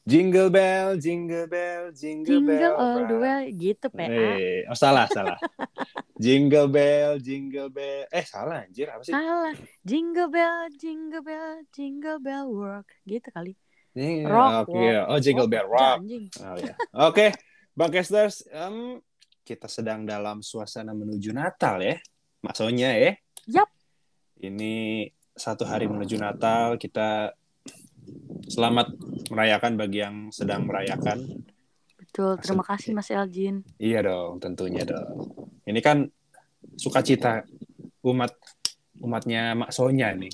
Jingle bell, jingle bell, jingle, Jingle bell. all the way gitu PA. Eh, oh salah, salah. jingle bell, jingle bell. Eh, salah anjir, apa sih? Salah. Jingle bell, jingle bell, jingle bell work. Gitu kali. Ini, Rock, rock. Oh, jingle Oh, bell rock. Oh ya. Oke, Bang Kesters, em, kita sedang dalam suasana menuju Natal ya. Maksudnya ya. Yap. Ini satu hari menuju Natal, kita selamat merayakan bagi yang sedang merayakan. Betul. Terima kasih Mas Eljin. Iya dong, tentunya dong. Ini kan sukacita umat umatnya Mak Sonya nih.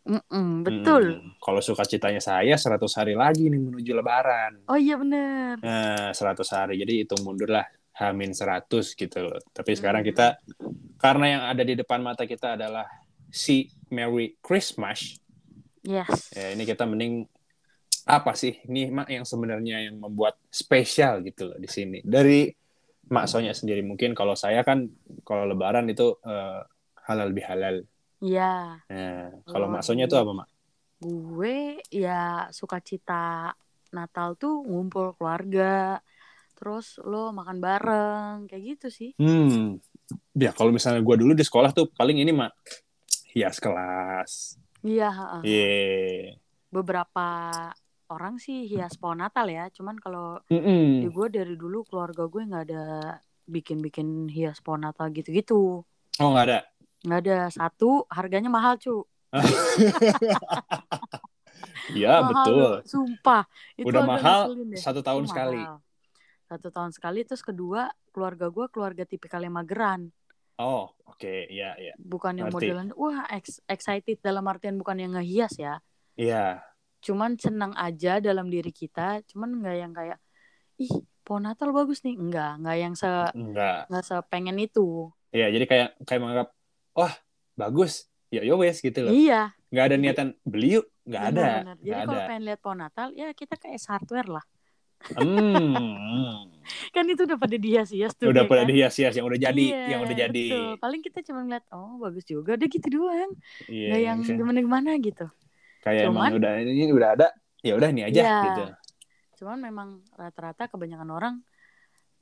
Mm-mm, betul. Hmm, kalau sukacitanya saya 100 hari lagi nih menuju Lebaran. Oh iya bener. Nah, 100 hari. Jadi hitung mundur lah. Hamin 100 gitu loh. Tapi sekarang kita karena yang ada di depan mata kita adalah si Merry Christmas. Yes. Ya, ini kita mending apa sih? Ini mak yang sebenarnya yang membuat spesial gitu loh di sini. Dari Mak Sonya sendiri mungkin kalau saya kan kalau Lebaran itu eh, halal bihalal. Iya. Nah, kalau Oh, Mak Sonya itu apa Mak? Gue ya sukacita Natal tuh ngumpul keluarga. Terus lo makan bareng. Kayak gitu sih. Hmm, ya kalau misalnya gue dulu di sekolah tuh paling ini mak hias kelas. Iya. Iya. Beberapa orang sih hias pohon Natal ya. Cuman kalau Mm-mm. di gue dari dulu keluarga gue nggak ada bikin-bikin hias pohon Natal gitu-gitu. Oh nggak ada. Nggak ada satu harganya mahal cu. Iya betul. sumpah. Itu Udah mahal deh. satu tahun Itu sekali. mahal. Satu tahun sekali. Terus kedua keluarga gue keluarga tipikal yang mageran. Oh oke, iya iya. Bukan yang Ngerti. modelan wah ex- excited dalam artian bukan yang ngehias ya. Iya. Cuman senang aja dalam diri kita. Cuman nggak yang kayak ih pohon Natal bagus nih. Enggak, nggak yang se Enggak. nggak sepengen itu. Iya jadi kayak kayak menganggap wah bagus. Ya yo wes gitu loh. Iya. Nggak ada niatan beli yuk. Nggak ada. Bener-bener. Jadi kalau ada. pengen lihat pohon Natal ya kita ke S Hardware lah. Hmm. Kan itu udah pada dihias-hias tuh. udah ya pada kan? dihias-hias yang udah jadi, Iya, yang udah jadi. betul. Paling kita cuma ngeliat, oh bagus juga, udah gitu doang. Iya. Nggak yang kayak- gimana-gimana gitu. kayak emang Cuman- udah ini udah ada. Ya udah ini aja Iya. gitu. Cuman memang rata-rata kebanyakan orang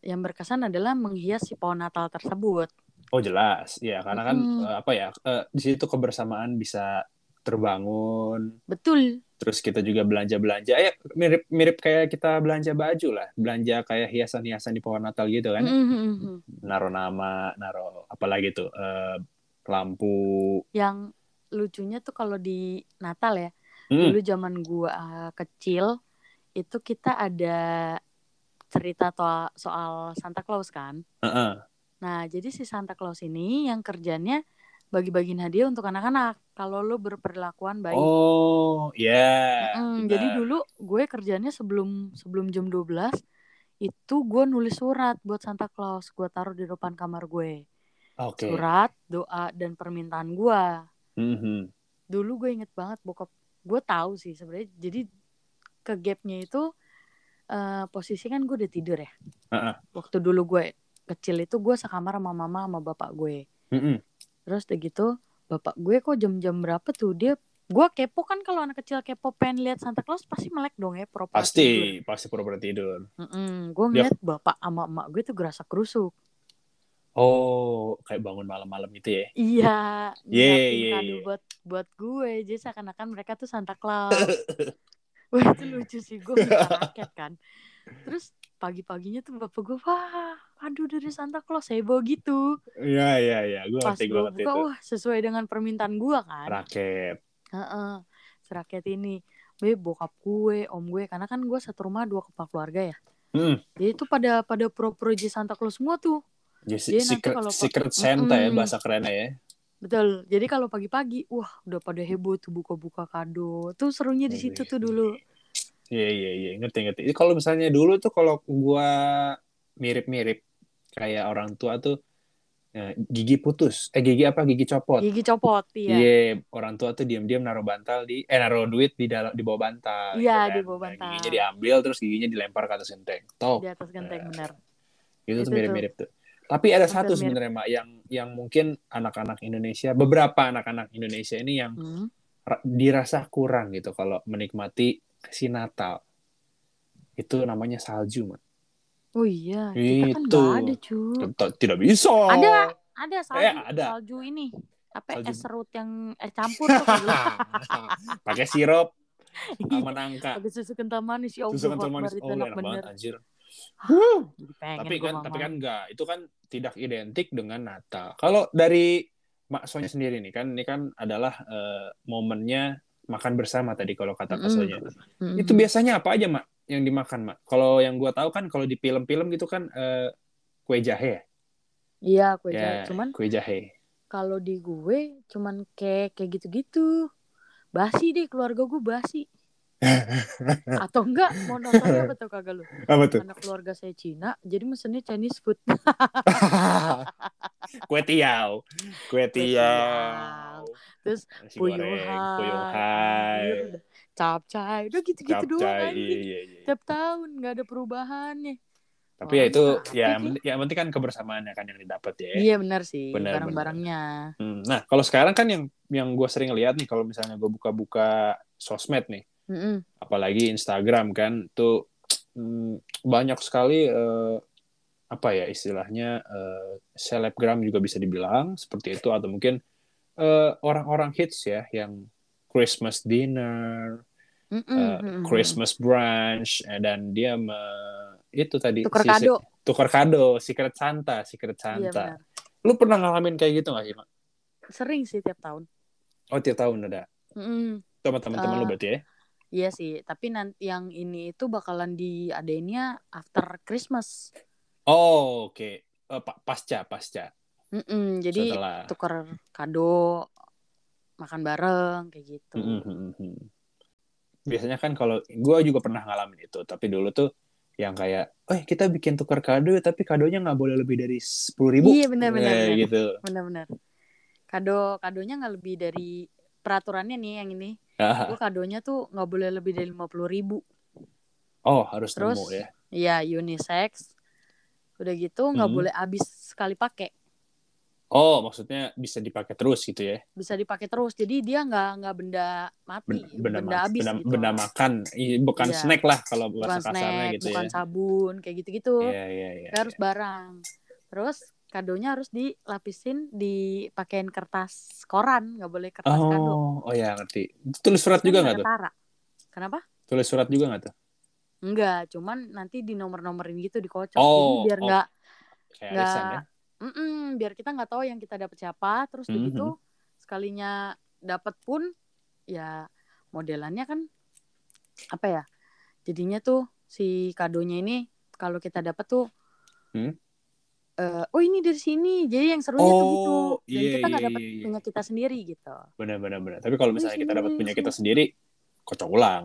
yang berkesan adalah menghias si pohon Natal tersebut. Oh jelas, ya karena kan eh, apa ya eh, di situ kebersamaan bisa terbangun. Betul. Terus kita juga belanja belanja, ya mirip mirip kayak kita belanja baju lah, belanja kayak hiasan-hiasan di pohon Natal gitu kan, Mhm. naruh nama, naruh apalagi tuh eh, lampu. Yang lucunya tuh kalau di Natal ya, Hmm, dulu zaman gua uh, kecil itu kita ada cerita soal Santa Claus kan. heeh. Nah, jadi si Santa Claus ini yang kerjanya bagi-bagiin hadiah untuk anak-anak. Kalau lo berperlakuan baik. Oh, ya. Mm, benar. jadi dulu gue kerjanya sebelum sebelum jam 12 itu gue nulis surat buat Santa Claus. Gue taruh di depan kamar gue. Oke. Surat, doa dan permintaan gue. Mhm. Dulu gue inget banget bokap gue tahu sih sebenarnya. Jadi ke gapnya itu eh, posisi kan gue udah tidur ya. Heeh. Waktu dulu gue kecil itu gue sekamar sama mama sama bapak gue. Mhm. Terus udah gitu bapak gue kok jam-jam berapa tuh dia gue kepo kan kalau anak kecil kepo pengen lihat Santa Claus pasti melek dong ya pura-pura tidur. Pasti, pasti pura-pura tidur. Gue Dia- ngeliat bapak sama emak gue tuh gerasa kerusuk. Oh, kayak bangun malam-malam gitu ya. Iya, Iya, nyiapin iya, kado iya. buat buat gue. Jadi seakan-akan mereka tuh Santa Claus. Wah itu lucu sih gue raket kan. Terus pagi-paginya tuh bapak gue wah aduh dari Santa Claus heboh gitu. Iya, iya, iya. Gue ngerti, gue gue ngerti buka itu. wah sesuai dengan permintaan gue kan. Raket. Heeh. Seraket ini. Be bokap gue, om gue, karena kan gue satu rumah dua kepala keluarga ya. Hmm. Jadi itu pada pada pro-pro jadi Santa Claus semua tuh. Jadi Jadi nanti secret, kalau- secret Santa ya Mm-mm. bahasa kerennya ya. Betul. Jadi kalau pagi-pagi, wah udah pada heboh tuh buka-buka kado. Tuh serunya di situ tuh dulu. Iya iya iya ngerti ngerti. Kalau misalnya dulu tuh kalau gua mirip-mirip kayak orang tua tuh eh, gigi putus, eh gigi apa gigi copot. Gigi copot, iya. Iya, orang tua tuh diam-diam naruh bantal di eh naruh duit di dalam di bawah bantal. Iya, gitu di kan. bawah Nah, bantal. giginya diambil terus giginya dilempar ke atas genteng. Toh, Di atas genteng bener. itu, tuh Itu mirip-mirip tuh. Tapi ada satu sebenarnya Mak yang yang mungkin anak-anak Indonesia, beberapa anak-anak Indonesia ini yang Hmm. ra- dirasa kurang gitu kalau menikmati si Natal. itu namanya salju, Mak. Oh iya, kita kan Itu. ada cuy. Tidak bisa. Ada, ada salju, Eh, ada. salju ini. Apa Salju. es serut yang eh campur tuh? Pakai sirup sama nangka. Pakai susu kental manis ya Allah. Susu kental manis. Oh, enak enak bener. banget anjir. Jadi pengen tapi kan tapi kan enggak itu kan tidak identik dengan Natal kalau dari Mak Sonya sendiri nih kan ini kan adalah eh, momennya makan bersama tadi kalau kata. Sonya Mm-mm. itu biasanya apa aja Mak yang dimakan Mak kalau yang gua tahu kan kalau di film-film gitu kan eh, kue jahe ya? Iya, kue ya jahe. Cuman kue jahe kalau di gue cuman kayak kayak gitu-gitu. Basi deh keluarga gue basi. Atau enggak mau nontonnya apa tuh kagak lu? apa tuh Anak keluarga saya Cina, jadi mesennya Chinese food. kue tiao kue tiao. Terus nasi Puyuh hai Udah, Capcay, udah gitu-gitu doang capcay iya, iya, iya. Tiap tahun nggak ada perubahannya. tapi ya Orang itu ya apa yang penting, kan kebersamaannya kan yang didapat ya Iya benar sih, Benar, barang-barangnya. Hmm, Nah, kalau sekarang kan yang yang gue sering lihat nih, kalau misalnya gue buka-buka sosmed nih, Mm-mm. apalagi Instagram kan, tuh hmm, banyak sekali eh, apa ya istilahnya eh, selebgram juga bisa dibilang seperti itu, atau mungkin eh, orang-orang hits ya, yang Christmas dinner, Mm-mm, eh, mm-mm. Christmas brunch, eh, dan dia me- itu tadi Tuker si- kado. tukar kado, Secret Santa, Secret Iya Santa. benar. Lu pernah ngalamin kayak gitu gak sih, Mak? Sering sih tiap tahun. Oh, tiap tahun ada. Mm-mm. Sama teman-teman lu Eh, berarti ya? Iya sih, tapi nanti yang ini itu bakalan diadainnya after Christmas. Oh, oke. Eh, pa- pasca, pasca. Mm-mm, jadi Setelah. tuker kado, makan bareng kayak gitu. Mm, mm, mm, mm. Biasanya kan kalau gue juga pernah ngalamin itu, tapi dulu tuh yang kayak, eh kita bikin tukar kado, tapi kadonya nggak boleh lebih dari sepuluh ribu. Iya benar-benar. Eh, benar. gitu. Benar-benar. Kado kadonya nggak lebih dari peraturannya nih yang ini. Ah, Gue kadonya tuh nggak boleh lebih dari lima puluh ribu. oh, harus Terus nemu ya. Iya unisex. Udah gitu nggak Hmm. boleh habis sekali pakai. Oh, maksudnya bisa dipakai terus gitu ya. Bisa dipakai terus. Jadi dia nggak nggak benda mati, Ben- Benda, benda habis benda, gitu. benda makan, bukan Iya. snack lah kalau bukan kasarnya snack, gitu bukan ya. sabun, kayak gitu-gitu. Iya, iya, iya. Harus barang. Terus kadonya harus dilapisin dipakein kertas koran, nggak boleh kertas kado. Oh, oh ya ngerti. Tulis surat juga nggak tuh? Kenapa? Tulis surat juga nggak tuh? Enggak, cuman nanti di nomor-nomorin gitu dikocok. Oh, Jadi biar oh. nggak Kayak nggak ya. Mm-mm, biar kita nggak tahu yang kita dapat siapa. Terus udah gitu Mhm. sekalinya dapat pun ya modelannya kan apa ya? Jadinya tuh si kadonya ini kalau kita dapat tuh Hmm? eh, oh ini dari sini. Jadi yang serunya tuh gitu. Oh, Dan iya, kita nggak iya, dapat iya, iya. punya kita sendiri gitu. Benar-benar benar. Tapi kalau misalnya kita dapat punya kita sendiri, kocok ulang.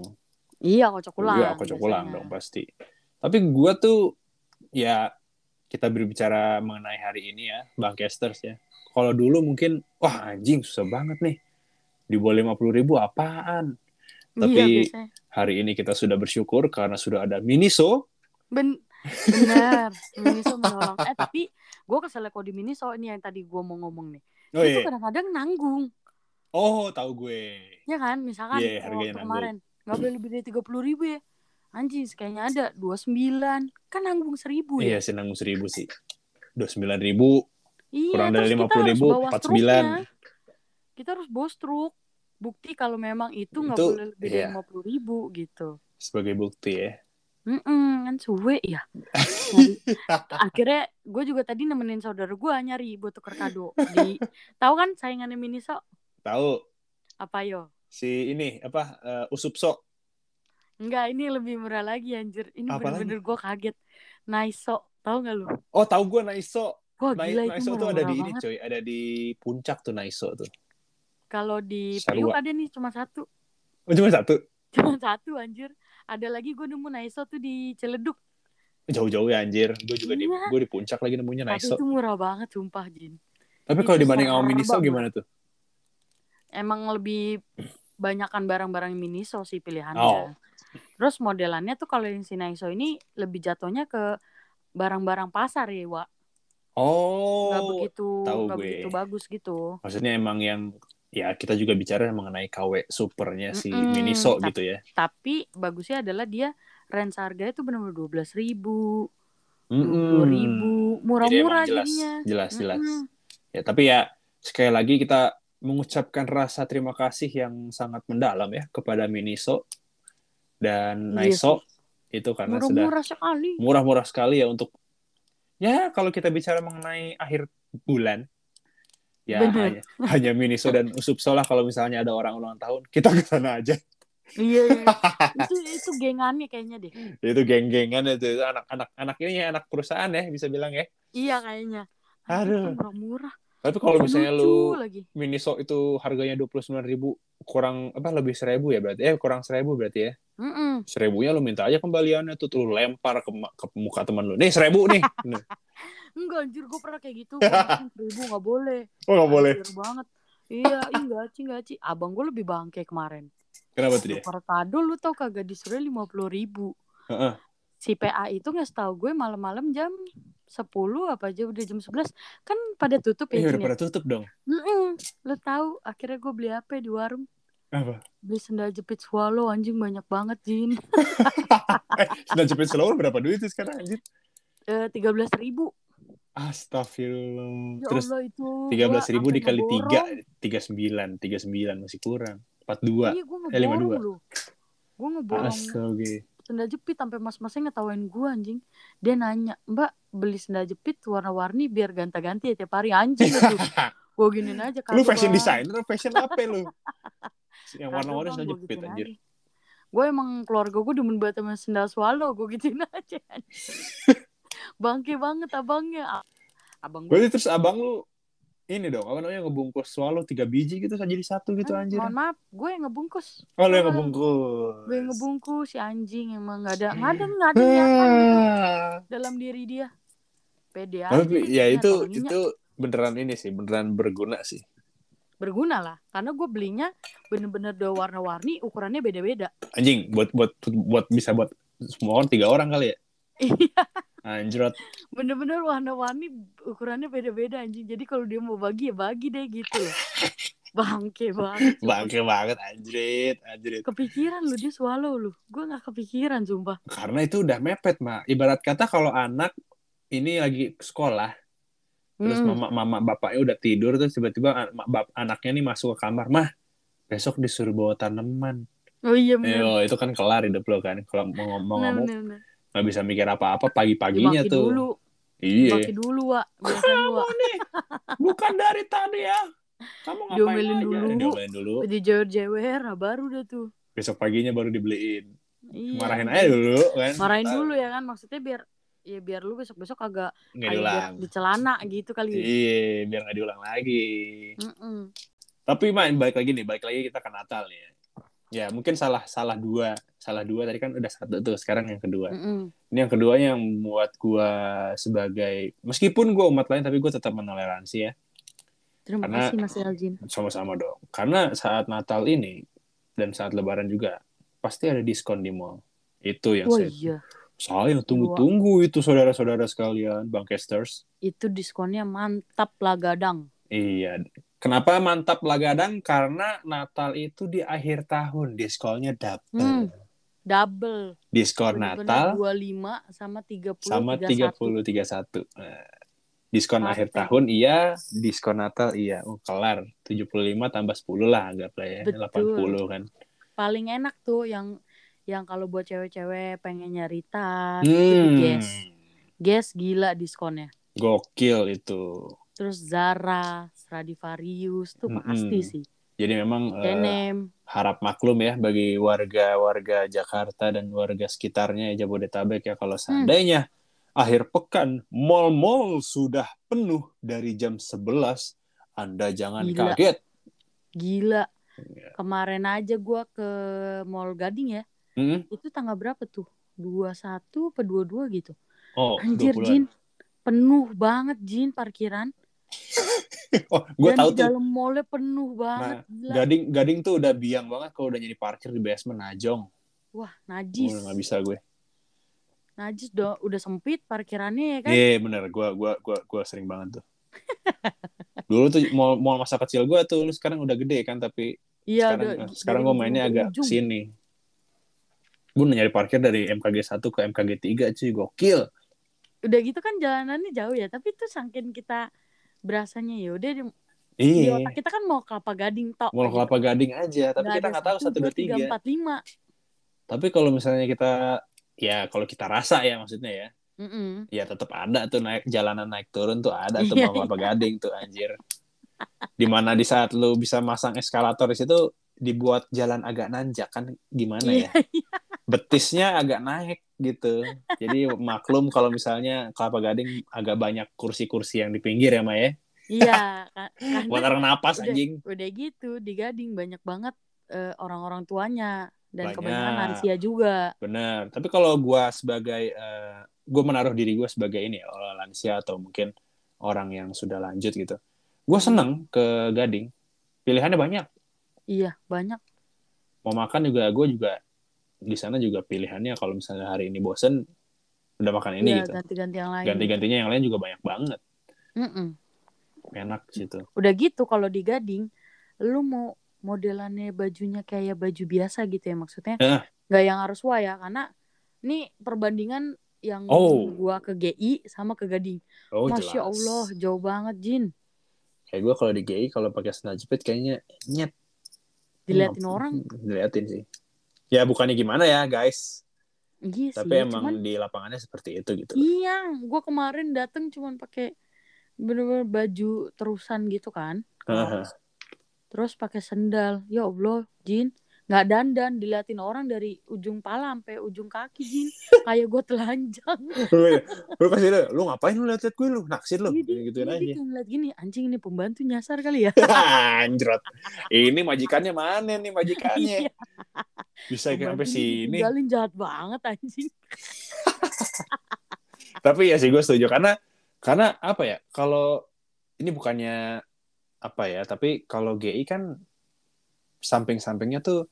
Iya kocok ulang. Iya, kocok ulang dong pasti. Tapi gua tuh ya kita berbicara mengenai hari ini ya, Bang Kesters ya. Kalau dulu mungkin wah anjing susah banget nih. Di bawah lima puluh ribu apaan? Tapi Iya hari ini kita sudah bersyukur karena sudah ada Miniso. Ben benar. Miniso menolong. Eh tapi gue kesel kalau di Miniso ini yang tadi gue mau ngomong nih. Oh Itu iya. kadang-kadang nanggung. Oh, tahu gue. Ya kan, misalkan Iya, waktu nanggung. kemarin nggak boleh lebih dari tiga puluh ribu ya. Anjing, kayaknya ada dua sembilan, kan nanggung seribu ya. Iya, sih nanggung seribu sih. Dua sembilan ribu. Iya, kurang dari terus kita 50.000, harus bawa 49. struknya. Kita harus bawa struk. Bukti kalau memang itu nggak boleh lebih dari iya. lima puluh ribu gitu. sebagai bukti ya. Mm kan suwe ya. Akhirnya gue juga tadi nemenin saudara gue nyari buat tuker kado. Di tahu kan saingannya Miniso Tahu apa yo? si ini apa eh, usup sok. Enggak, ini lebih murah lagi anjir. Ini bener-bener gue kaget. Naiso, tahu nggak lu? Oh, tahu gue Naiso. Wah Nai- gila itu Naiso tuh ada di ini banget. coy, ada di puncak tuh Naiso tuh. Kalau di. Priuk ada nih cuma satu. Oh, cuma satu. Cuma satu anjir. Ada lagi gue nemu Naiso tuh di Ciledug. Jauh-jauh ya anjir. Gue juga di Iya. gue di puncak lagi nemunya Tapi Naiso. itu murah banget sumpah Jin. Tapi kalau itu dibanding sama Miniso banget. gimana tuh? Emang lebih banyakan barang-barang Miniso sih Oh. Terus modelannya tuh kalau yang si Naiso ini lebih jatuhnya ke barang-barang pasar ya, Wak. Oh, Nggak begitu tahu nggak gue. begitu bagus gitu. maksudnya emang yang ya kita juga bicara mengenai KW supernya si Mm-mm, Miniso tapi- gitu ya. Tapi bagusnya adalah dia range harganya tuh benar-benar dua belas ribu, dua ribu, Jadi murah-murah jelas, jadinya. jelas, jelas. Ya, tapi ya sekali lagi kita mengucapkan rasa terima kasih yang sangat mendalam ya kepada Miniso dan Iya Naiso itu karena sudah Murah-murah sekali. murah-murah sekali ya untuk ya kalau kita bicara mengenai akhir bulan ya Bener. hanya, hanya Miniso dan Usupso lah kalau misalnya ada orang ulang tahun kita ke sana aja Iya, iya. itu itu gengannya kayaknya deh. itu geng-gengan itu, itu anak-anak anak ini ya anak perusahaan ya bisa bilang ya Iya kayaknya. Aduh. Murah-murah. Tapi kalau misalnya lu lagi. Miniso itu harganya dua puluh sembilan ribu kurang apa lebih seribu ya berarti eh kurang seribu berarti ya Mm-mm. seribunya lu minta aja kembaliannya tuh tuh lu lempar ke, ke muka teman lu nih seribu nih Nih. Enggak anjir gue pernah kayak gitu. Seribu nggak boleh. oh nggak boleh banget. Iya, enggak sih, enggak sih. Abang gue lebih bangke kemarin. kenapa tuh dia kado lu tau kagak disuruh lima puluh ribu. Heeh. Si PA itu nggak tahu gue malam-malam jam 10 apa aja udah jam 11 kan pada tutup ya udah Jin, ya? pada tutup dong Mm-mm. Lo tahu akhirnya gue beli apa di warung? apa Beli sendal jepit swallow anjing banyak banget Jin. eh sudah jepit slower berapa duit sih sekarang anjir Eh, tiga belas ribu. Astagfirullah. Ya Terus tiga belas ribu dikali tiga, tiga sembilan, tiga sembilan masih kurang. Empat dua. Iya, Eh, lima dua. Gue ngeborong Astaga. sendal jepit sampai mas-masnya ngetawain gue anjing. Dia nanya, Mbak beli sendal jepit warna-warni biar ganti-ganti ya tiap hari anjing tuh. gue giniin aja Lu kagak, fashion designer, fashion apa lu? Yang warna-warni gua jepit anjir. Gue emang keluarga gue demen banget sama sendal swallow, gue gituin aja. Bangke banget abangnya. Abang gue Berarti terus abang lu ini dong, apa namanya ngebungkus swallow tiga biji gitu saja jadi satu gitu Hmm, anjir. Mohon maaf, gue yang ngebungkus. Oh, lu yang ngebungkus. Gue yang ngebungkus si anjing emang nggak ada nggak ada nggak ada niatan gitu Ah. dalam diri dia. Pede aja. Tapi ya itu itu beneran ini sih, beneran berguna sih. berguna lah karena gue belinya bener-bener dua warna-warni ukurannya beda-beda. Anjing, buat buat buat bisa buat semua orang tiga orang kali ya. Iya, Anjrot. bener-bener warna-warni ukurannya beda-beda anjing. Jadi kalau dia mau bagi ya bagi deh gitu loh. Bangke banget. Bangke banget anjrit, anjrit. Kepikiran lu dia swallow lu. Gue nggak kepikiran sumpah. Karena itu udah mepet, Mak. Ibarat kata kalau anak ini lagi sekolah, terus Hmm. mama mama bapaknya udah tidur terus tiba-tiba an- bap- anaknya nih masuk ke kamar, "Mah, besok disuruh bawa tanaman." Oh iya bener. Yo, itu kan kelar hidup lo kan. Kalau mau ngomong ngomong nggak bisa mikir apa-apa pagi-paginya tuh. dulu. Iya. Dibaki dulu. Biasanya, Wak. nih? Bukan dari tadi ya. Kamu ngapain Diomelin aja? dulu. Diomelin dulu. Dijewer-jewer, nah baru dah tuh. Besok paginya baru dibeliin. Iya. Marahin aja dulu kan. Marahin dulu ya kan maksudnya biar ya biar lu besok-besok agak Nggak kayak biar diulang. di celana gitu kali. Iya, biar nggak diulang lagi. Mm-mm. Tapi main balik lagi nih, balik lagi kita ke Natal. Ya, ya mungkin salah salah dua, salah dua tadi kan udah satu tuh, sekarang yang kedua. Mm-mm. Ini yang keduanya yang membuat gua sebagai meskipun gua umat lain tapi gua tetap menoleransi ya, Terima Karena- kasih Mas Eljin. sama-sama dong. Karena saat Natal ini dan saat Lebaran juga pasti ada diskon di mall. Itu yang Wah saya, iya, saya tunggu-tunggu itu saudara-saudara sekalian, Bangkesters. itu diskonnya mantap lah gadang. Iya. Kenapa mantap lah gadang? Karena Natal itu di akhir tahun diskonnya double. Hmm. Double. Diskon Bener-bener Natal 25 sama 30 sama 30 31. Nah, diskon Mantap. akhir tahun iya, diskon Natal iya. Oh, kelar. 75 tambah 10 lah anggaplah ya. Betul. 80 kan. Paling enak tuh yang yang kalau buat cewek-cewek pengen nyari tas, Hmm. itu Guess. Guess gila diskonnya. Gokil itu. Terus Zara, Stradivarius tuh Mm-mm. pasti sih. Jadi memang Denim. harap maklum ya bagi warga-warga Jakarta dan warga sekitarnya ya, Jabodetabek ya kalau seandainya akhir pekan mall-mall sudah penuh dari jam 11 Anda jangan Gila. kaget. Gila. Iya. Kemarin aja gua ke Mall Gading ya. Hmm? Itu tanggal berapa tuh? 21 apa 22 gitu. Oh, Anjir 20-an. Jin. Penuh banget Jin parkiran. Oh, gue tahu di tuh. dalam mallnya penuh banget. Gila. Gading Gading tuh udah biang banget kalau udah jadi parkir di basement najong. Wah, Oh, najis. nggak bisa gue. Najis udah, udah sempit parkirannya ya kan. Iya bener, gue gua gua gua sering banget tuh. Dulu tuh mau mau masa kecil gue tuh, lu sekarang udah gede kan, tapi Iya, sekarang udah- sekarang gue mainnya agak ujung. sini. Gue nyari parkir dari MKG 1 ke MKG 3 cuy gokil. Udah gitu kan jalanannya jauh ya, tapi tuh saking kita berasanya ya udah di, di iya. otak kita kan mau kelapa gading tok. mau kelapa gading aja tapi kita nggak tahu satu dua tiga empat lima. tapi kalau misalnya kita ya kalau kita rasa ya maksudnya ya. Mm-mm. ya tetap ada tuh naik jalanan naik turun tuh ada tuh Iya, mau kelapa gading tuh anjir. Di mana di saat lu bisa masang eskalator di situ dibuat jalan agak nanjak kan gimana ya? Iya, betisnya agak naik gitu. Jadi maklum kalau misalnya Kelapa Gading agak banyak kursi-kursi yang di pinggir ya, Maya. Iya, ka- Buat orang napas udah, anjing. udah gitu di Gading banyak banget eh, orang-orang tuanya dan Banyak. kebanyakan lansia juga. Bener. Tapi kalau gua sebagai eh, gua menaruh diri gua sebagai ini ya, orang lansia atau mungkin orang yang sudah lanjut gitu. Gua seneng ke Gading. Pilihannya banyak. Iya, banyak. Mau makan juga gua juga di sana juga pilihannya kalau misalnya hari ini bosen udah makan ini Iya, gitu. ganti-ganti yang lain. Ganti-gantinya yang lain juga banyak banget. Mm-mm. Enak situ. Udah gitu kalau di Gading, lu mau modelannya bajunya kayak baju biasa gitu ya maksudnya. Eh. Nggak yang harus wah ya karena ini perbandingan yang Oh. gua ke GI sama ke Gading. Oh, Masya jelas. Allah, jauh banget Jin. Kayak gue kalau di GI kalau pakai sandal jepit kayaknya nyet. Diliatin Hmm, orang. Diliatin sih. Ya bukannya gimana ya guys. Iya sih, Tapi emang cuman di lapangannya seperti itu gitu. iya, gua kemarin dateng cuman pakai bener-bener baju terusan gitu kan. Haha. Terus pakai sendal. Ya Allah, Jin. Nggak dandan, diliatin orang dari ujung pala sampai ujung kaki, Jin. Kayak gue telanjang. lu kasih lu, lu ngapain lu liat gue lu naksir lu Iya, dia- gituin dia aja. kayak ngeliat gini, anjing ini pembantu nyasar kali ya. Anjrot. Ini majikannya mana nih majikannya? Iya, Bisa kayak sampai sini. ditinggalin jahat banget anjing. Tapi ya sih gue setuju karena karena apa ya? Kalau ini bukannya apa ya, tapi kalau GI kan samping-sampingnya tuh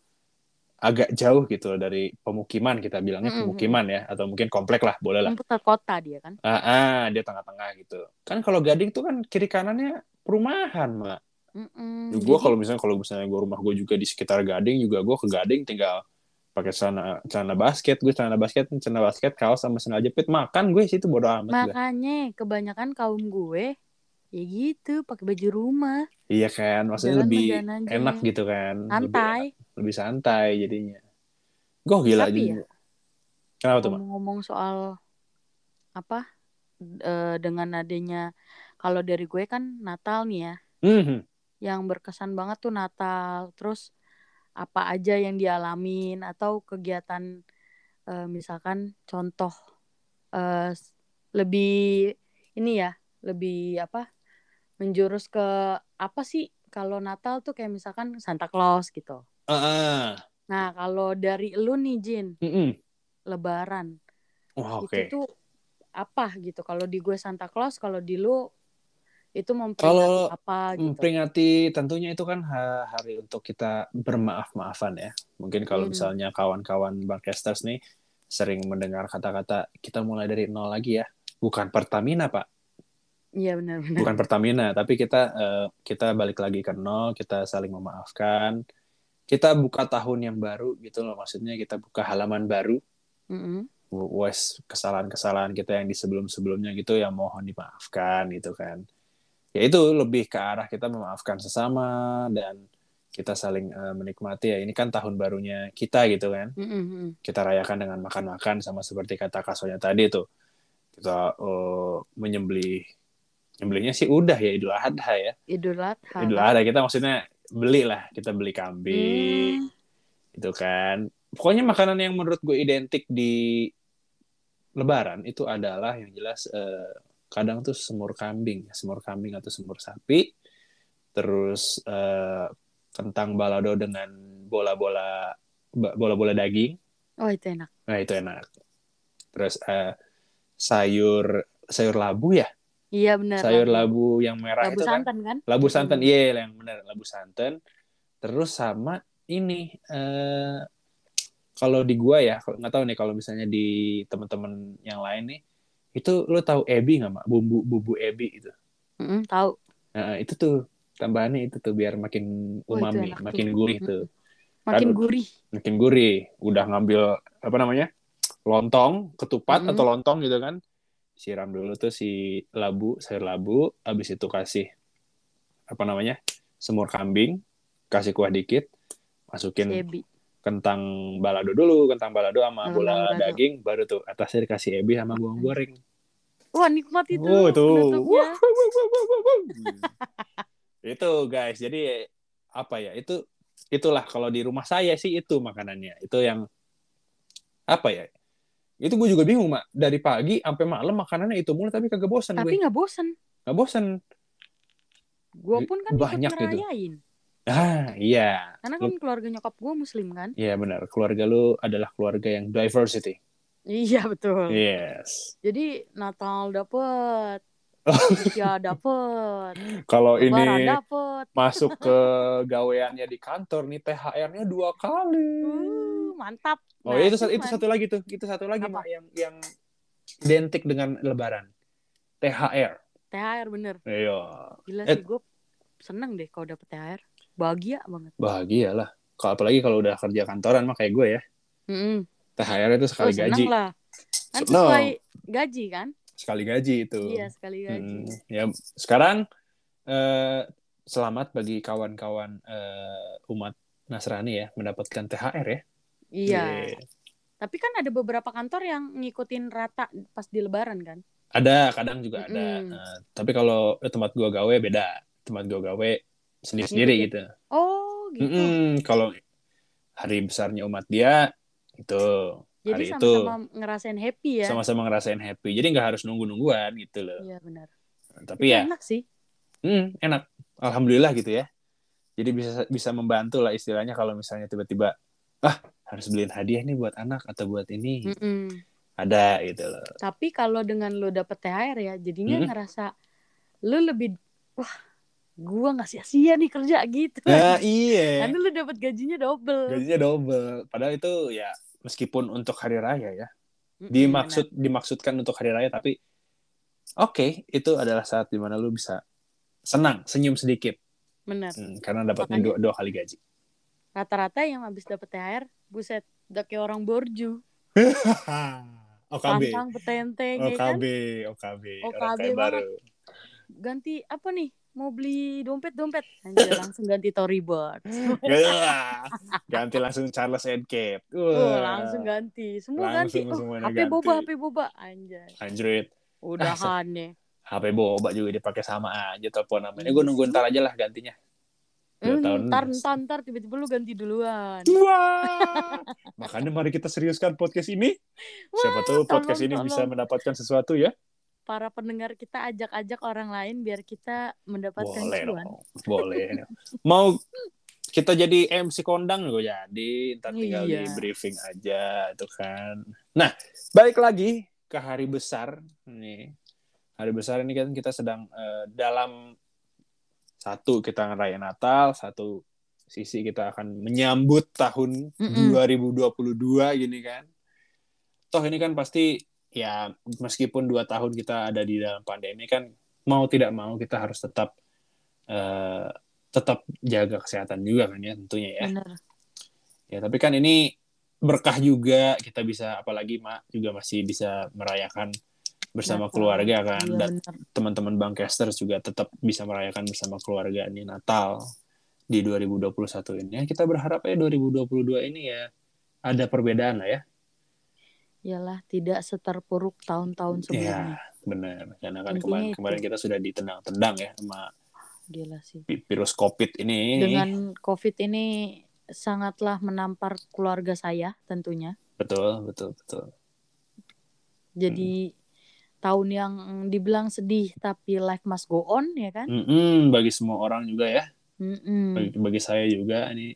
agak jauh gitu loh dari pemukiman kita bilangnya Mm-mm. pemukiman ya atau mungkin komplek lah boleh lah. Pusat kota dia kan. Ah, ah, dia tengah-tengah gitu. Kan kalau Gading tuh kan kiri kanannya perumahan, Mak. Mm-mm. gue Jadi- kalau misalnya kalau misalnya gue rumah gue juga di sekitar Gading juga gue ke Gading tinggal pakai celana celana basket gue celana basket celana basket kaos sama sandal jepit makan gue situ bodo amat dah. Makanya kebanyakan kaum gue ya gitu pakai baju rumah. Iya kan maksudnya Jalan lebih enak gitu kan lebih santai. enak, lebih santai jadinya. Gue gila Tapi juga. Kenapa tuh Mak? ngomong-ngomong soal apa eh, dengan adanya kalau dari gue kan Natal nih ya. Mhm. yang berkesan banget tuh Natal. Terus apa aja yang dialamin atau kegiatan eh, misalkan contoh eh, s- lebih ini ya lebih apa menjurus ke apa sih kalau Natal tuh kayak misalkan Santa Claus gitu ah. nah kalau dari lu nih Jin Mhm. Lebaran Wah, oke itu tuh apa gitu kalau di gue Santa Claus kalau di lu itu memperingati Kalau apa gitu memperingati tentunya itu kan ha- hari untuk kita bermaaf-maafan ya. Mungkin kalau Hmm. misalnya kawan-kawan Barcasters nih sering mendengar kata-kata kita mulai dari nol lagi ya. Bukan Pertamina, Pak. Iya benar-benar Bukan Pertamina, tapi kita eh, kita balik lagi ke nol, kita saling memaafkan. Kita buka tahun yang baru gitu loh maksudnya kita buka halaman baru. Mm-mm. Wes kesalahan-kesalahan kita yang di sebelum-sebelumnya gitu yang mohon dimaafkan gitu kan. Ya itu lebih ke arah kita memaafkan sesama dan kita saling eh, menikmati ya. Ini kan tahun barunya kita gitu kan. Mm-mm. Kita rayakan dengan makan-makan sama seperti kata kasonya tadi tuh. Kita eh, menyembelih nyembelihnya sih udah ya Idul Adha ya. Idul Adha Idul Adha kita maksudnya beli lah, kita beli kambing Hmm. gitu kan. Pokoknya makanan yang menurut gue identik di Lebaran itu adalah yang jelas eh, kadang tuh semur kambing, semur kambing atau semur sapi, terus eh, kentang balado dengan bola-bola bola-bola daging, oh itu enak nah itu enak. Terus eh, sayur sayur labu ya, iya benar sayur labu yang merah labu itu kan, santan kan labu santan, Mm. iya yang benar labu santan. Terus sama ini eh, kalau di gua ya, kalau- nggak tahu nih kalau misalnya di teman-teman yang lain nih, itu lo tahu ebi nggak mak? Bumbu bumbu ebi itu. Mm-mm, tahu Nah, itu tuh tambahannya itu tuh biar makin Oh, umami, tuh. makin gurih tuh. Makin Kan- gurih. makin gurih. Udah ngambil apa namanya? lontong, ketupat Mm-mm. atau lontong gitu kan. Siram dulu tuh si labu, sayur labu, habis itu kasih apa namanya? semur kambing, kasih kuah dikit, masukin kentang balado dulu, kentang balado sama Kentang bola balado. daging, baru tuh atasnya dikasih ebi sama bawang goreng. Wah nikmat itu. Oh, itu. itu guys, jadi apa ya? Itu itulah kalau di rumah saya sih itu makanannya. Itu yang apa ya? Itu gue juga bingung, Mak. Dari pagi sampai malam makanannya itu mulu tapi kagak bosan Tapi nggak bosen. Nggak bosan. Gue pun kan Banyak ikut gitu. ngerayain. Ah, iya. Karena kan keluarga nyokap gue muslim kan. Iya benar. Keluarga lu adalah keluarga yang diversity. Iya betul. Yes. Jadi Natal dapet, Oh. Isya dapet, Kalau ini dapet. masuk ke gaweannya di kantor nih THR-nya dua kali. Uh, mantap. Oh Nah, itu, itu cuman- satu lagi tuh, itu satu lagi Apa? Mak, yang yang identik dengan Lebaran. THR. THR bener. Iya, Gila Eh. sih gue seneng deh kalau dapet THR. Bahagia banget. bahagia lah. Kalau apalagi kalau udah kerja kantoran mah kayak gue ya. Mm-mm. THR itu Oh, sekali seneng gaji, lah. Kan sesuai gaji kan? Sekali gaji itu. Iya sekali gaji. Hmm, ya sekarang eh, selamat bagi kawan-kawan eh, umat Nasrani ya mendapatkan THR ya. Iya. Iya. Tapi kan ada beberapa kantor yang ngikutin rata pas di Lebaran kan? Ada, kadang juga ada. Mm-mm. Nah, tapi kalau tempat gua gawe beda. Tempat gua gawe sendiri-sendiri Ngikut gitu. Oh gitu. Kalau hari besarnya umat dia itu Jadi itu sama-sama ngerasain happy ya? sama-sama ngerasain happy. Jadi nggak harus nunggu-nungguan gitu loh. Iya benar. Tapi ya Enak sih. hmm, enak. Alhamdulillah gitu ya. Jadi bisa bisa membantu lah istilahnya kalau misalnya tiba-tiba ah harus beliin hadiah nih buat anak atau buat ini Mm-mm. ada gitu loh. Tapi kalau dengan lo dapet THR ya, jadinya Mm. ngerasa lo lebih wah, gua nggak sia-sia nih kerja gitu. Nah iya. Karena lo dapet gajinya double. Gajinya double. Padahal itu ya meskipun untuk hari raya ya. Dimaksud dimaksudkan untuk hari raya tapi oke, itu adalah saat di mana lu bisa senang, senyum sedikit Benar. Hmm, karena dapatnya dua, dua kali gaji. Rata-rata yang habis dapet THR, buset, udah kayak orang borju. OKB. Pantang petenteng ya kan. OKB, OKB, OKB baru. Ganti apa nih? Mau beli dompet-dompet. Anjir, langsung ganti Tory Burch. Wah, ganti langsung Charles and Kate. Oh, langsung ganti. Semua Langsung ganti. Oh, HP ganti. boba, HP boba. Anjay. Anjrit, Udahan nih. HP boba juga dipakai sama aja telepon namanya. Iya Gue nunggu ntar aja lah gantinya. Hmm, ntar, ntar, ntar, tiba-tiba lu ganti duluan. Wah, makanya mari kita seriuskan podcast ini. Siapa tahu podcast ini tolong, bisa mendapatkan sesuatu ya. Para pendengar kita ajak-ajak orang lain biar kita mendapatkan Boleh cuan. dong, boleh. Mau kita jadi MC kondang gue jadi, ntar tinggal Iya. di briefing aja itu kan. Nah, balik lagi ke hari besar nih. Hari besar ini kan kita sedang eh, dalam satu kita ngerayain Natal, satu sisi kita akan menyambut tahun Mm-mm. 2022 gini kan. Toh ini kan pasti ya meskipun dua tahun kita ada di dalam pandemi kan mau tidak mau kita harus tetap eh, tetap jaga kesehatan juga kan ya tentunya ya. Bener. Ya tapi kan ini berkah juga kita bisa apalagi mak juga masih bisa merayakan bersama Natal. keluarga kan Iya, dan teman-teman Bankesters juga tetap bisa merayakan bersama keluarga ini Natal di 2021 ini. Ya, kita berharap ya 2022 ini ya ada perbedaan lah ya. Iyalah, tidak seterpuruk tahun-tahun sebelumnya. Benar. Karena kan Intinya kemarin itu. kemarin kita sudah ditendang-tendang ya sama Gila sih. vi- virus COVID ini. Dengan COVID ini sangatlah menampar keluarga saya tentunya. Betul, betul, betul. Jadi Hmm. tahun yang dibilang sedih tapi life must go on ya kan? Mm-mm, bagi semua orang juga ya. Mm-mm. Bagi, bagi saya juga ini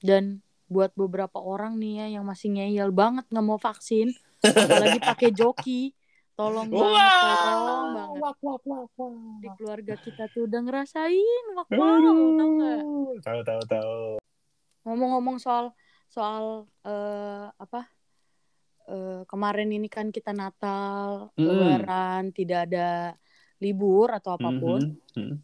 Dan buat beberapa orang nih ya yang masih ngeyel banget nggak mau vaksin, apalagi pakai joki, tolong banget, tolong banget. Wak, wak, wak, wak. Di keluarga kita tuh udah ngerasain wak wow, tau nggak? Tahu, tahu, tahu. Ngomong-ngomong soal soal eh, apa? eh, kemarin ini kan kita Natal, Mm. Lebaran, tidak ada libur atau apa pun. Mhm. Mhm.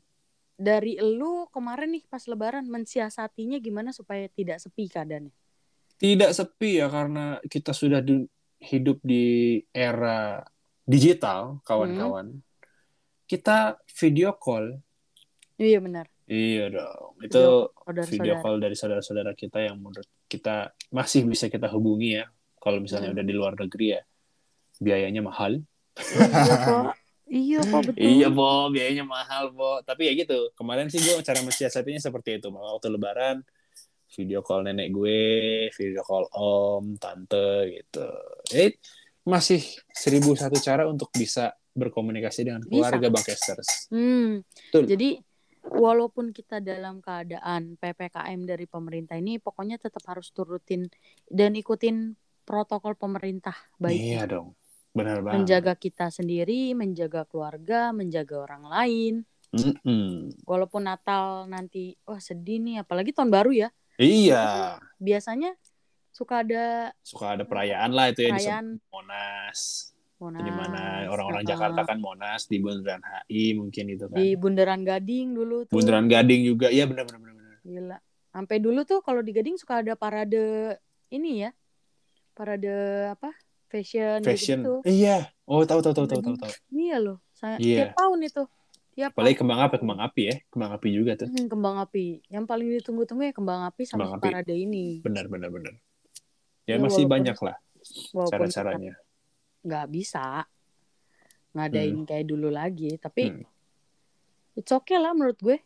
Dari lu kemarin nih pas lebaran mensiasatinya gimana supaya tidak sepi keadaannya? Tidak sepi ya karena kita sudah di- hidup di era digital, kawan-kawan. Kita video call. Iya benar. Iya dong. Itu video call dari saudara-saudara kita yang menurut kita masih bisa kita hubungi ya. Kalau misalnya Hmm. udah di luar negeri ya, biayanya mahal. Iya. Iya kok betul. Iya, Bo, biayanya mahal, Bo. Tapi ya gitu. Kemarin sih gue cara mensiasatinya seperti itu. Waktu lebaran, video call nenek gue, video call om, tante gitu. Eh, masih seribu satu cara untuk bisa berkomunikasi dengan Bisa. keluarga Bankesters. Hmm. Betul. Jadi walaupun kita dalam keadaan PPKM dari pemerintah ini pokoknya tetap harus turutin dan ikutin protokol pemerintah baik Iya dong. Benar banget. menjaga kita sendiri, menjaga keluarga, menjaga orang lain. Mm-mm. Walaupun Natal nanti wah sedih nih apalagi tahun baru ya. Iya. Biasanya suka ada Suka ada perayaan lah itu ya di perayaan Monas. Monas. Di mana orang-orang. Jakarta kan Monas di Bundaran HI mungkin itu kan. di Bundaran Gading dulu tuh. Bundaran Gading juga. Iya benar benar. benar. Gila. Sampai dulu tuh kalau di Gading suka ada parade ini ya. Parade apa? Fashion, Fashion. gitu. Iya. Oh, tahu tahu tahu tahu tahu tahu. Iya loh. Saya Iya. tiap tahun itu. Tiap Apalagi tahun. kembang api, kembang api ya. Kembang api juga tuh. Hmm, kembang api. Yang paling ditunggu-tunggu ya kembang api sama Kembang api. parade ini. Benar benar benar. Ya, Ya, masih walaupun- banyak lah kita cara-caranya. nggak bisa ngadain kayak dulu lagi, tapi Hmm. it's okay lah menurut gue.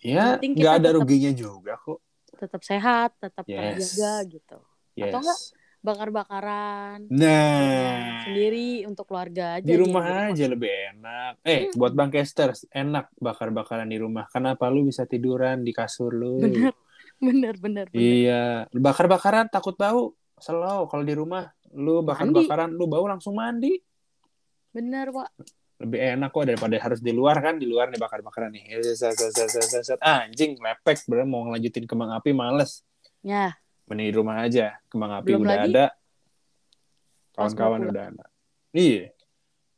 Ya, nggak ada tetap- ruginya juga kok. Tetap sehat, tetap Yes. terjaga gitu. Yes. Atau nggak, Bakar-bakaran Nah, sendiri untuk keluarga aja. di rumah aja lebih enak. Eh, Hmm. buat Bankesters, enak bakar-bakaran di rumah. Kenapa lu bisa tiduran di kasur lu? Bener, bener, bener, bener. Iya, bakar-bakaran takut bau. Slow kalau di rumah lu bakar-bakaran lu bau langsung mandi. Bener, Pak. Lebih enak kok daripada harus di luar kan, di luar nih bakar-bakaran nih. Set. Anjing, lepek bener mau ngelanjutin kembang api males. Ya, Mending di rumah aja. Kembang api Belum udah lagi ada. Kawan-kawan udah ada. Iya,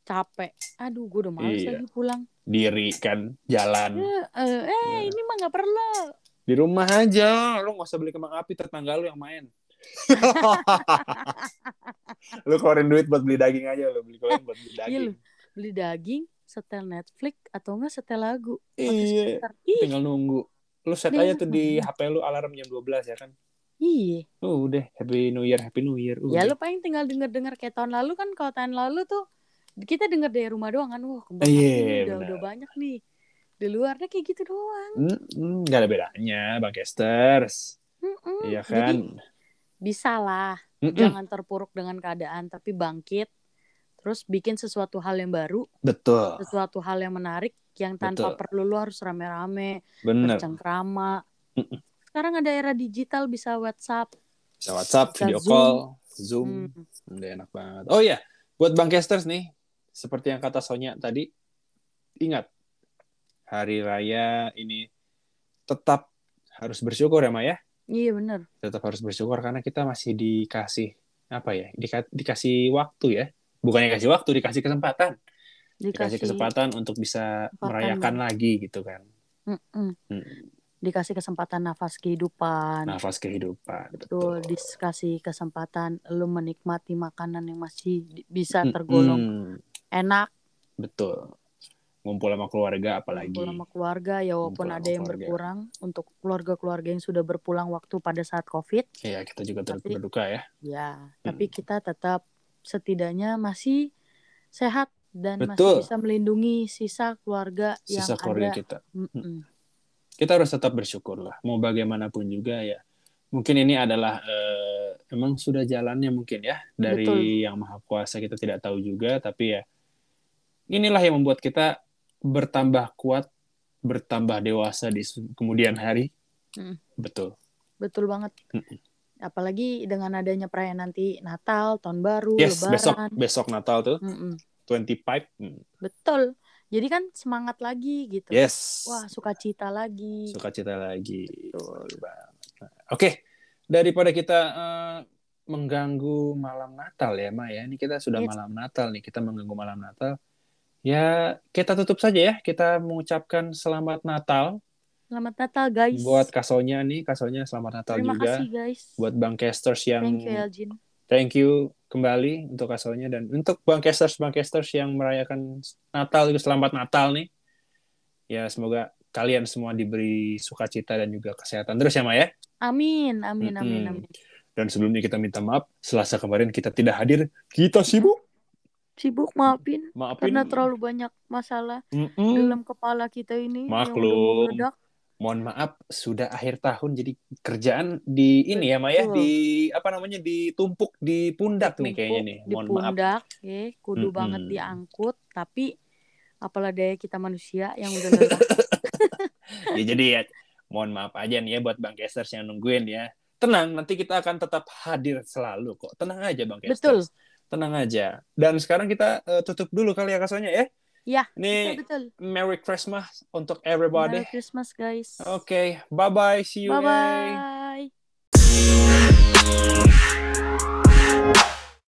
capek. Aduh, gue udah males Iya. lagi pulang. diri kan, jalan. Eh, Iya. ini mah nggak perlu. Di rumah aja, lu nggak usah beli kembang api, tetangga lu yang main. lu keluarin duit buat beli daging aja, lu beli koin buat beli Iya daging. lu. Beli daging, setel Netflix, atau enggak setel lagu. Iya, tinggal nunggu. Lu set Iya. aja tuh di HP lu alarm jam 12 ya kan. Iya. Uh, udah Happy New Year, Happy New Year. Ya Udah. lu paling tinggal denger-denger kayak tahun lalu kan kalau tahun lalu tuh kita denger dari rumah doang kan. Wah, kembang Iya, nih udah, udah banyak nih. Di luarnya kayak gitu doang. Hmm, hmm, nggak ada bedanya, Bang Kesters. Iya Hmm, Jadi kan? bisa lah. Mm-mm. Jangan terpuruk dengan keadaan tapi bangkit. Terus bikin sesuatu hal yang baru, Betul, sesuatu hal yang menarik yang tanpa Betul. perlu lu harus rame-rame, bener. bercengkrama. Mm-mm. Sekarang ada era digital bisa WhatsApp. Bisa WhatsApp, Bisa video Zoom. call, Zoom. Hmm. Udah enak banget. Oh iya, buat Bang Kesters nih, seperti yang kata Sonya tadi, ingat hari raya ini tetap harus bersyukur ya Maya. Iya bener. Tetap harus bersyukur karena kita masih dikasih apa ya? Dika- dikasih waktu ya. Bukannya kasih waktu, dikasih kesempatan. Dikasih, Dikasih, kesempatan untuk bisa merayakan lagi gitu kan. Mm-mm. Hmm. Dikasih kesempatan nafas kehidupan. Nafas kehidupan. Betul, Betul. dikasih kesempatan lu menikmati makanan yang masih bisa Mm, tergolong mm, enak, betul. Ngumpul sama keluarga apalagi. kumpul sama keluarga ya walaupun Ngumpul ada yang keluarga. berkurang untuk keluarga-keluarga yang sudah berpulang waktu pada saat Covid, Iya, kita juga turut berduka ya. ya, Hmm. tapi kita tetap setidaknya masih sehat dan Betul. masih bisa melindungi sisa keluarga yang Sisa keluarga ada. kita. Mm-mm. Kita harus tetap bersyukur lah mau bagaimanapun juga ya mungkin ini adalah eh, emang sudah jalannya mungkin ya dari Betul. yang maha kuasa kita tidak tahu juga tapi ya inilah yang membuat kita bertambah kuat bertambah dewasa di kemudian hari Mm. betul Betul banget. Mm-mm. Apalagi dengan adanya perayaan nanti Natal, Tahun Baru, yes besok Lebaran. besok Natal tuh. 25 Hmm. Betul. Jadi kan semangat lagi gitu. yes Wah, sukacita lagi. sukacita lagi Betul. Banget. Oke, daripada kita eh, mengganggu malam Natal ya, Ma ya. Ini kita sudah Yes. malam Natal nih, kita mengganggu malam Natal. Ya, kita tutup saja ya. Kita mengucapkan selamat Natal Selamat Natal guys. buat Kasonya nih. Kasonya selamat Natal Terima juga. kasih guys. Buat Bang Casters yang Thank you Elgin. Thank you kembali untuk Kasonya dan untuk Bang Casters Bang Casters yang merayakan Natal itu selamat Natal nih. Ya, semoga kalian semua diberi sukacita dan juga kesehatan terus ya, Ma ya. Amin, amin, amin, amin. Dan sebelumnya kita minta maaf, Selasa kemarin kita tidak hadir. Kita sibuk. Sibuk maafin Maafin. karena terlalu banyak masalah Mm-mm. dalam kepala kita ini yang Maklum. meledak. Mohon maaf, sudah akhir tahun jadi kerjaan di ini ya Maya Betul. di apa namanya ditumpuk di pundak nih Ditumpuk kayaknya nih. Di Mohon maaf. pundak, ya, kudu Mm-mm. banget diangkut, tapi apalah daya kita manusia yang udah lelah. Ya jadi ya mohon maaf aja nih ya buat Bang Kesters yang nungguin ya. Tenang, nanti kita akan tetap hadir selalu kok. Tenang aja Bang Betul. Kesters. Tenang aja. Dan sekarang kita eh, tutup dulu kali ya kasonya ya. Ya, ini betul. Merry Christmas untuk everybody. Merry Christmas guys. Oke, okay, bye bye, see you. Bye bye. Guys.